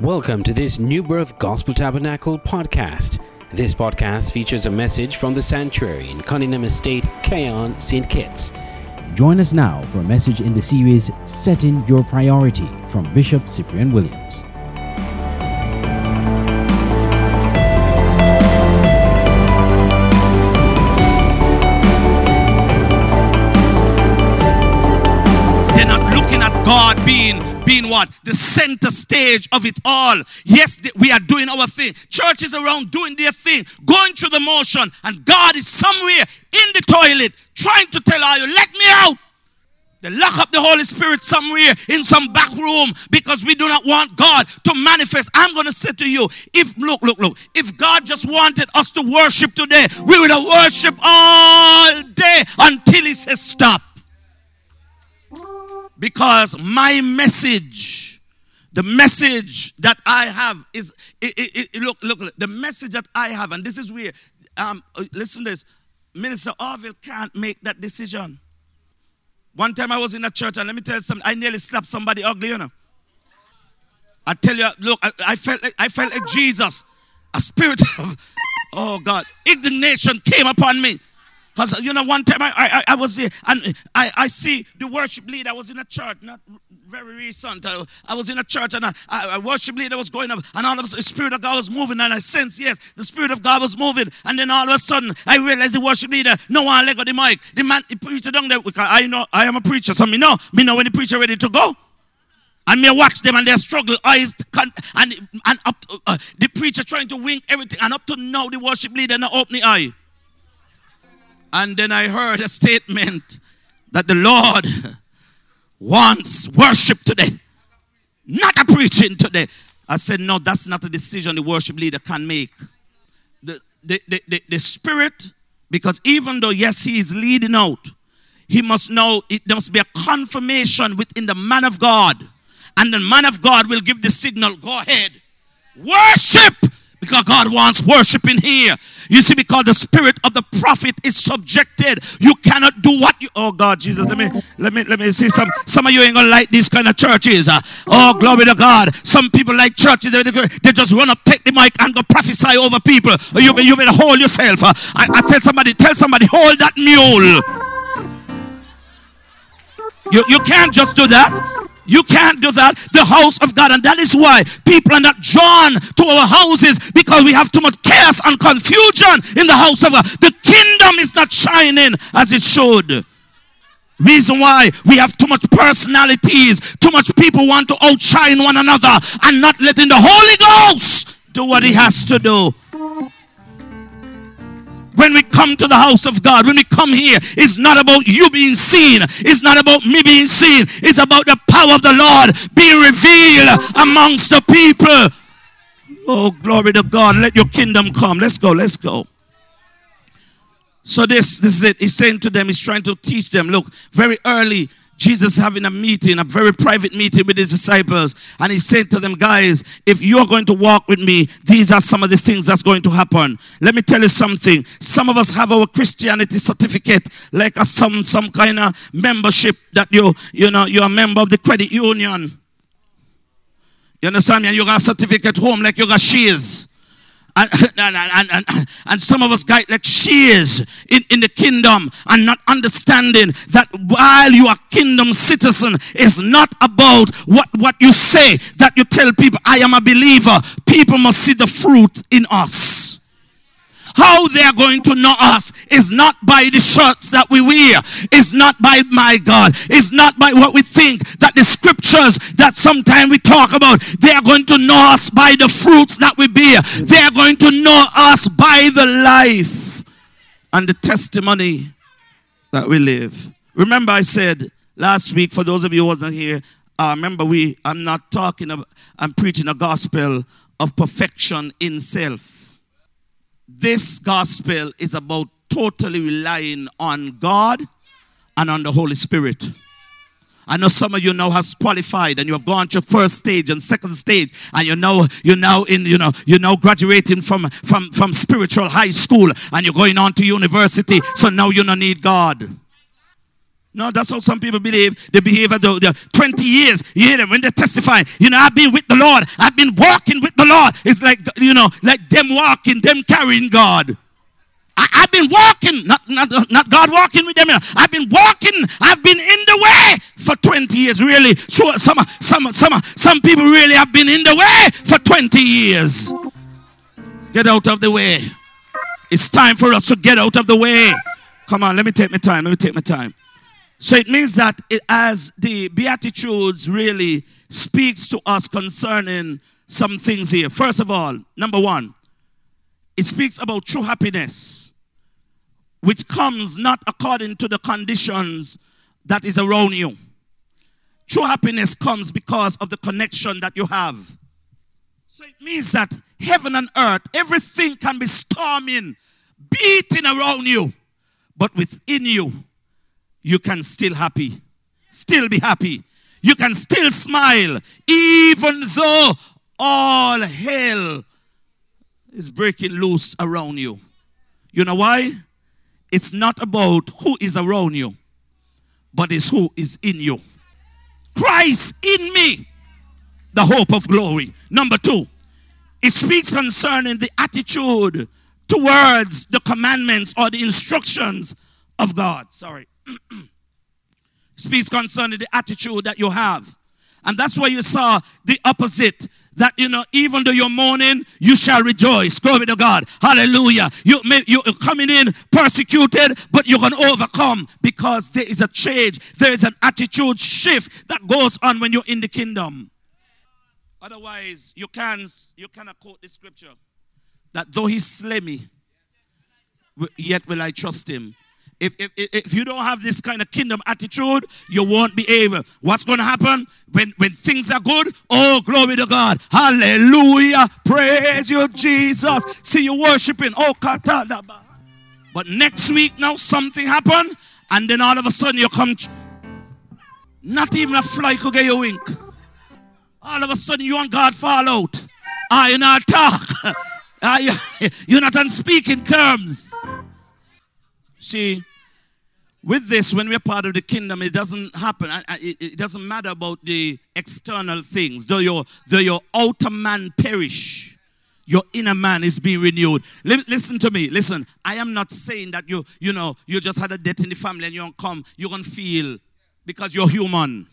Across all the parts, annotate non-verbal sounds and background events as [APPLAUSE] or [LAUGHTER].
Welcome to this New Birth Gospel Tabernacle podcast. This podcast features a message from the sanctuary in Cunningham Estate, Cayon, St. Kitts. Join us now for a message in the series Setting Your Priority from Bishop Cyprian Williams. Being being what the center stage of it all. Yes, we are doing our thing. Churches around doing their thing, going through the motion, and God is somewhere in the toilet trying to tell you, "Let me out." They lock up the Holy Spirit somewhere in some back room because we do not want God to manifest. I'm going to say to you, if look, look, look, if God just wanted us to worship today, we would have worshiped all day until He says stop. Because my message, the message that I have is, it, it, it- look, look, the message that I have, and this is where, um, uh, listen this, Minister Orville can't make that decision. One time I was in a church, and let me tell you something, I nearly slapped somebody ugly, you know. I tell you, look, I, I felt like I felt like Jesus, a spirit of, oh God, indignation came upon me. Because you know, one time I, I, I was there and I, I see the worship leader. I was in a church, not very recent. I, I was in a church and a worship leader was going up, and all of a sudden, the Spirit of God was moving, and I sense, yes, the Spirit of God was moving. And then all of a sudden, I realized the worship leader, no one let go the mic. The man, the preacher down there, because I know I am a preacher, so me know, me know when the preacher ready to go. And me watch them and they struggle eyes and and up uh, the preacher trying to wink everything and up to now the worship leader not open the eye. And then I heard a statement that the Lord wants worship today, not a preaching today. I said, no, that's not a decision the worship leader can make. The, the, the, the, the spirit, because even though, yes, he is leading out, he must know it must be a confirmation within the man of God. And the man of God will give the signal, go ahead, worship, God wants worship in here. You see, because the spirit of the prophet is subjected, you cannot do what you. Oh God, Jesus, let me let me let me see some. Some of you ain't gonna like these kind of churches. uh. Oh glory to God. Some people like churches. They, they just run up, take the mic, and go prophesy over people. You you better hold yourself. uh. I, I said somebody tell somebody hold that mule. You, you can't just do that. You can't do that. The house of God. And that is why people are not drawn to our houses because we have too much chaos and confusion in the house of God. The kingdom is not shining as it should. Reason why we have too much personalities, too much people want to outshine one another and not letting the Holy Ghost do what he has to do. When we come to the house of God, when we come here, it's not about you being seen. It's not about me being seen. It's about the power of the Lord being revealed amongst the people. Oh, glory to God. Let your kingdom come. Let's go. Let's go. So this, this is it. He's saying to them, he's trying to teach them. Look, very early, Jesus having a meeting, a very private meeting with his disciples, and he said to them, guys, if you're going to walk with me, these are some of the things that's going to happen. Let me tell you something. Some of us have our Christianity certificate, like a, some some kind of membership that you you know you're a member of the credit union. You understand me? And you got a certificate home like you got shares. And, [LAUGHS] and, and, and, some of us got like shares in, in the kingdom and not understanding that while you are kingdom citizen is not about what, what you say that you tell people I am a believer. People must see the fruit in us. How they are going to know us is not by the shirts that we wear. It's not by my God. It's not by what we think that the scriptures that sometimes we talk about. They are going to know us by the fruits that we bear. They the life and the testimony that we live. Remember, I said last week, for those of you who wasn't here, uh, remember we I'm not talking about I'm preaching a gospel of perfection in self. This gospel is about totally relying on God and on the Holy Spirit. I know some of you now has qualified and you have gone to first stage and second stage and you know you're now in you know you're now graduating from from from spiritual high school and you're going on to university so now you don't need God. No, that's how some people believe. They behave at the, 20 years. You hear them when they testify. You know, I've been with the Lord. I've been walking with the Lord. It's like, you know, like them walking, them carrying God. I, have been walking, not, not, not God walking with them. I've been walking. I've been in the way for 20 years. Really, sure, some, some, some, some people really have been in the way for 20 years. Get out of the way. It's time for us to get out of the way. Come on, let me take my time. Let me take my time. So it means that it, as the Beatitudes really speaks to us concerning some things here. First of all, number one, it speaks about true happiness, which comes not according to the conditions that is around you. True happiness comes because of the connection that you have. So it means that heaven and earth, everything can be storming, beating around you, but within you, you can still happy, still be happy. You can still smile, even though all hell is breaking loose around you. You know why? It's not about who is around you, but it's who is in you. Christ in me, the hope of glory. Number two, it speaks concerning the attitude towards the commandments or the instructions of God. Sorry. [CLEARS THROAT] speaks concerning the attitude that you have. And that's why you saw the opposite. That you know, even though you're mourning, you shall rejoice. Glory to God. Hallelujah. You may you're coming in persecuted, but you're gonna overcome because there is a change, there is an attitude shift that goes on when you're in the kingdom. Otherwise, you can't you cannot quote the scripture that though he slay me, yet will I trust him. If, if, if you don't have this kind of kingdom attitude, you won't be able. What's going to happen when, when things are good? Oh, glory to God. Hallelujah. Praise you, Jesus. See you worshiping. Oh, katadaba. But next week now something happened, and then all of a sudden you come. Not even a fly could get your wink. All of a sudden you and God fall out. Ah, you not talk. [LAUGHS] you, [LAUGHS] you're not on speaking terms. See, with this, when we're part of the kingdom, it doesn't happen. It doesn't matter about the external things. Though your, though your outer man perish, your inner man is being renewed. Listen to me. Listen. I am not saying that you, you know, you just had a death in the family and you don't come. You're gonna feel because you're human.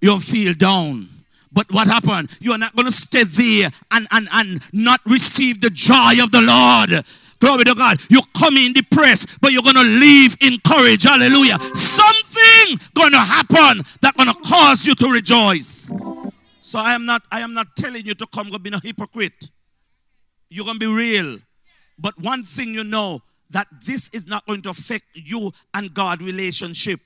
You don't feel down. But what happened? You are not gonna stay there and and and not receive the joy of the Lord. Glory to God. You come in depressed, but you're going to leave encouraged. Hallelujah. Something going to happen that's going to cause you to rejoice. So I am not I am not telling you to come go be a hypocrite. You're going to be real. But one thing you know that this is not going to affect you and God relationship.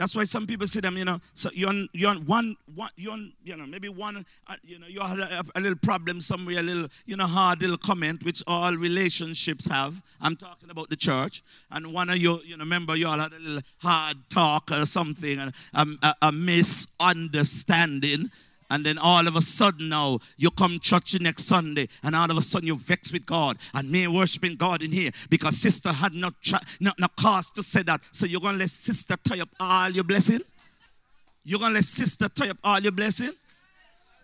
That's why some people see them, you know. So you're on, you're on one, one, you're on, you know, maybe one, uh, you know, you had a, a, little problem somewhere, a little, you know, hard little comment, which all relationships have. I'm talking about the church. And one of you, you know, remember you all had a little hard talk or something, and a, a, a misunderstanding. And then all of a sudden now, you come church next Sunday, and all of a sudden you're vexed with God and me worshiping God in here because sister had not, not, not cause to say that. So you're going to let sister tie up all your blessing? You're going to let sister tie up all your blessing?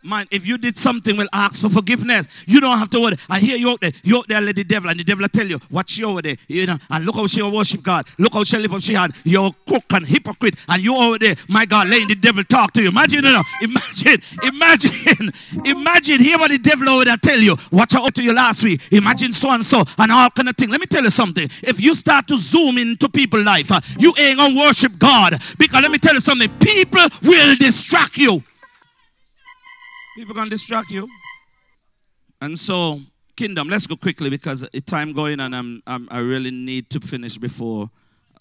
Man, if you did something, will ask for forgiveness. You don't have to worry. I hear you out there. You out there, let the devil, and the devil will tell you, watch you over there. You know, and look how she worship God. Look how she live up she had. You're crook and hypocrite. And you over there, my God, letting the devil talk to you. Imagine, you know, [LAUGHS] imagine, imagine, [LAUGHS] imagine, hear what the devil over there tell you. Watch out to you last week. Imagine so and so and all kind of thing. Let me tell you something. If you start to zoom into people's life, uh, you ain't gonna worship God. Because let me tell you something. People will distract you. People can distract you. And so, kingdom, let's go quickly because time going and I'm, I'm, i really need to finish before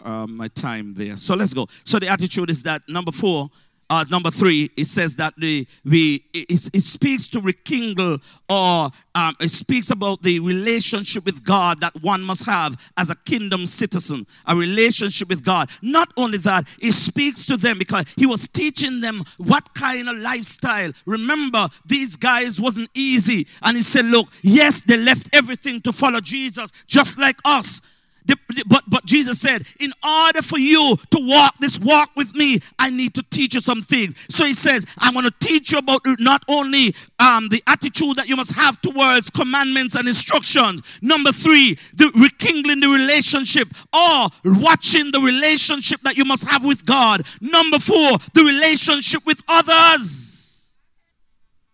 um, my time there. So let's go. So the attitude is that number four, uh, number three, it says that the we it, it speaks to rekindle or um, it speaks about the relationship with God that one must have as a kingdom citizen, a relationship with God. Not only that, it speaks to them because he was teaching them what kind of lifestyle. Remember, these guys wasn't easy, and he said, "Look, yes, they left everything to follow Jesus, just like us." But, but Jesus said, in order for you to walk this walk with me, I need to teach you some things. So he says, I'm going to teach you about not only um, the attitude that you must have towards commandments and instructions. Number three, the rekindling the relationship or watching the relationship that you must have with God. Number four, the relationship with others.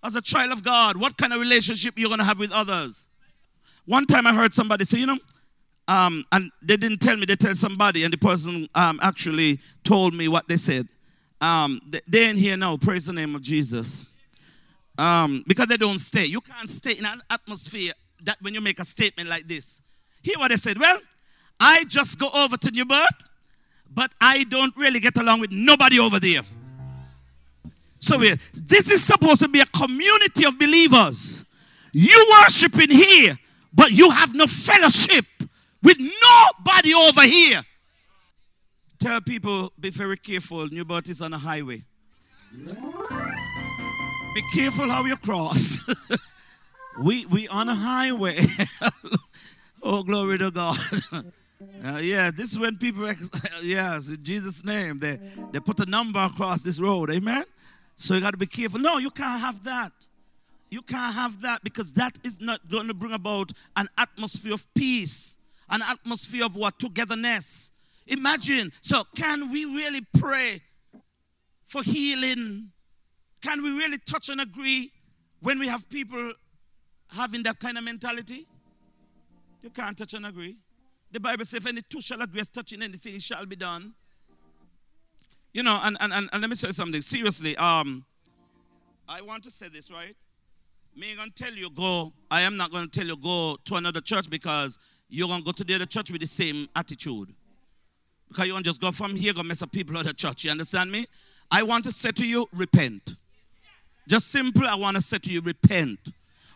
As a child of God, what kind of relationship you're going to have with others? One time I heard somebody say, you know, um, and they didn't tell me, they tell somebody, and the person um, actually told me what they said. Um, they ain't here now, praise the name of Jesus. Um, because they don't stay. You can't stay in an atmosphere that when you make a statement like this. Hear what they said. Well, I just go over to New Birth, but I don't really get along with nobody over there. So this is supposed to be a community of believers. You worshiping here, but you have no fellowship with nobody over here. Tell people, be very careful. New Birth is on a highway. Be careful how you cross. [LAUGHS] we we on a highway. [LAUGHS] oh, glory to God. [LAUGHS] Uh, yeah, this is when people, yes, in Jesus' name, they, they put a number across this road. Amen? So you got to be careful. No, you can't have that. You can't have that because that is not going to bring about an atmosphere of peace an atmosphere of what? Togetherness. Imagine. So, can we really pray for healing? Can we really touch and agree when we have people having that kind of mentality? You can't touch and agree. The Bible says, if any two shall agree as touching anything, it shall be done. You know, and, and, and, and let me say something. Seriously, um, I want to say this, right? Me gonna tell you go. I am not gonna tell you go to another church because you're going to go to the other church with the same attitude. Because you won't just go from here, go mess up people at the church. You understand me? I want to say to you, repent. Just simple, I want to say to you, repent.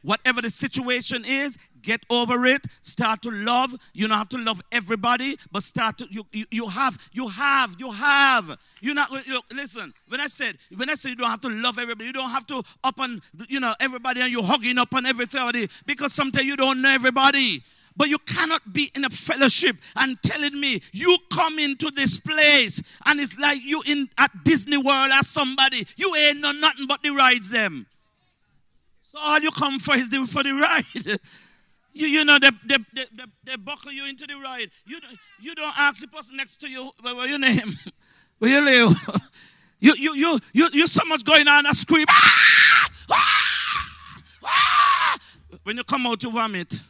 Whatever the situation is, get over it. Start to love. You don't have to love everybody, but start to you you, you have you have you have. You're not look, listen. When I said when I said you don't have to love everybody, you don't have to up on you know everybody and you're hugging up on everybody because sometimes you don't know everybody. But you cannot be in a fellowship and telling me you come into this place and it's like you in at Disney World as somebody. You ain't know nothing but the rides them. So all you come for is the, for the ride. [LAUGHS] You, you know, they, they, they, they, buckle you into the ride. You you don't ask the person next to you, what your name? [LAUGHS] Where you live? [LAUGHS] You, you, you, you, you so much going on, a scream. Ah! Ah! Ah! When you come out, you vomit.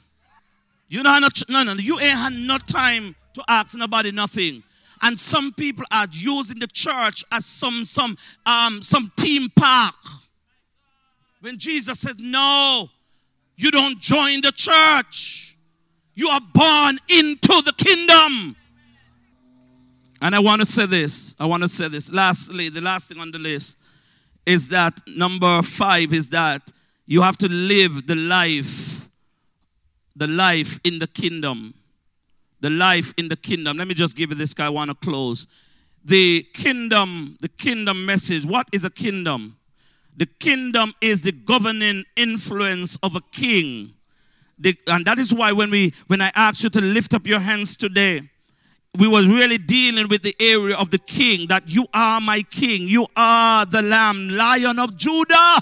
You know, no, no, no, you ain't had no time to ask nobody nothing. And some people are using the church as some some um some theme park. When Jesus said, No, you don't join the church. You are born into the kingdom. And I want to say this. I want to say this. Lastly, the last thing on the list is that number five is that you have to live the life the life in the kingdom. The life in the kingdom. Let me just give you this guy. I want to close. The kingdom, the kingdom message. What is a kingdom? The kingdom is the governing influence of a king. The, and that is why when we when I asked you to lift up your hands today, we was really dealing with the area of the king that you are my king you are the lamb lion of judah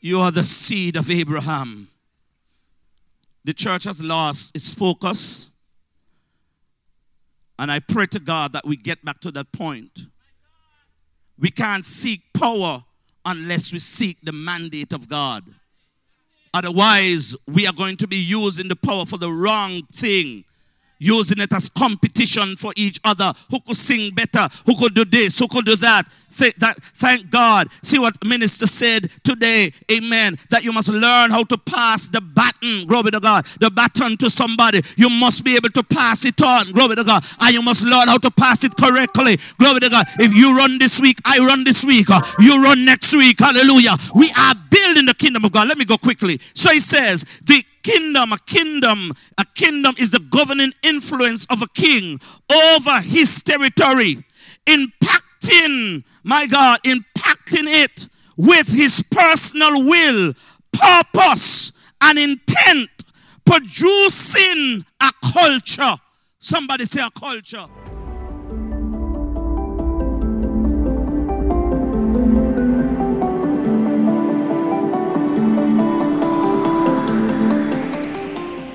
you are the seed of abraham the church has lost its focus. And I pray to God that we get back to that point. We can't seek power unless we seek the mandate of God. Otherwise, we are going to be using the power for the wrong thing using it as competition for each other. Who could sing better? Who could do this? Who could do that? Say that thank God. See what minister said today. Amen. That you must learn how to pass the baton. Glory to God. The baton to somebody. You must be able to pass it on. Glory to God. And you must learn how to pass it correctly. Glory to God. If you run this week, I run this week. Uh, you run next week. Hallelujah. We are building the kingdom of God. Let me go quickly. So he says, the kingdom, a kingdom, a kingdom is the governing influence of a king over his territory, impacting, my God, impacting it with his personal will, purpose, and intent, producing a culture Somebody say a culture.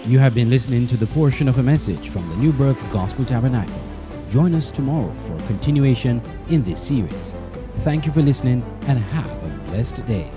You have been listening to the portion of a message from the New Birth Gospel Tabernacle. Join us tomorrow for a continuation in this series. Thank you for listening and have a blessed day.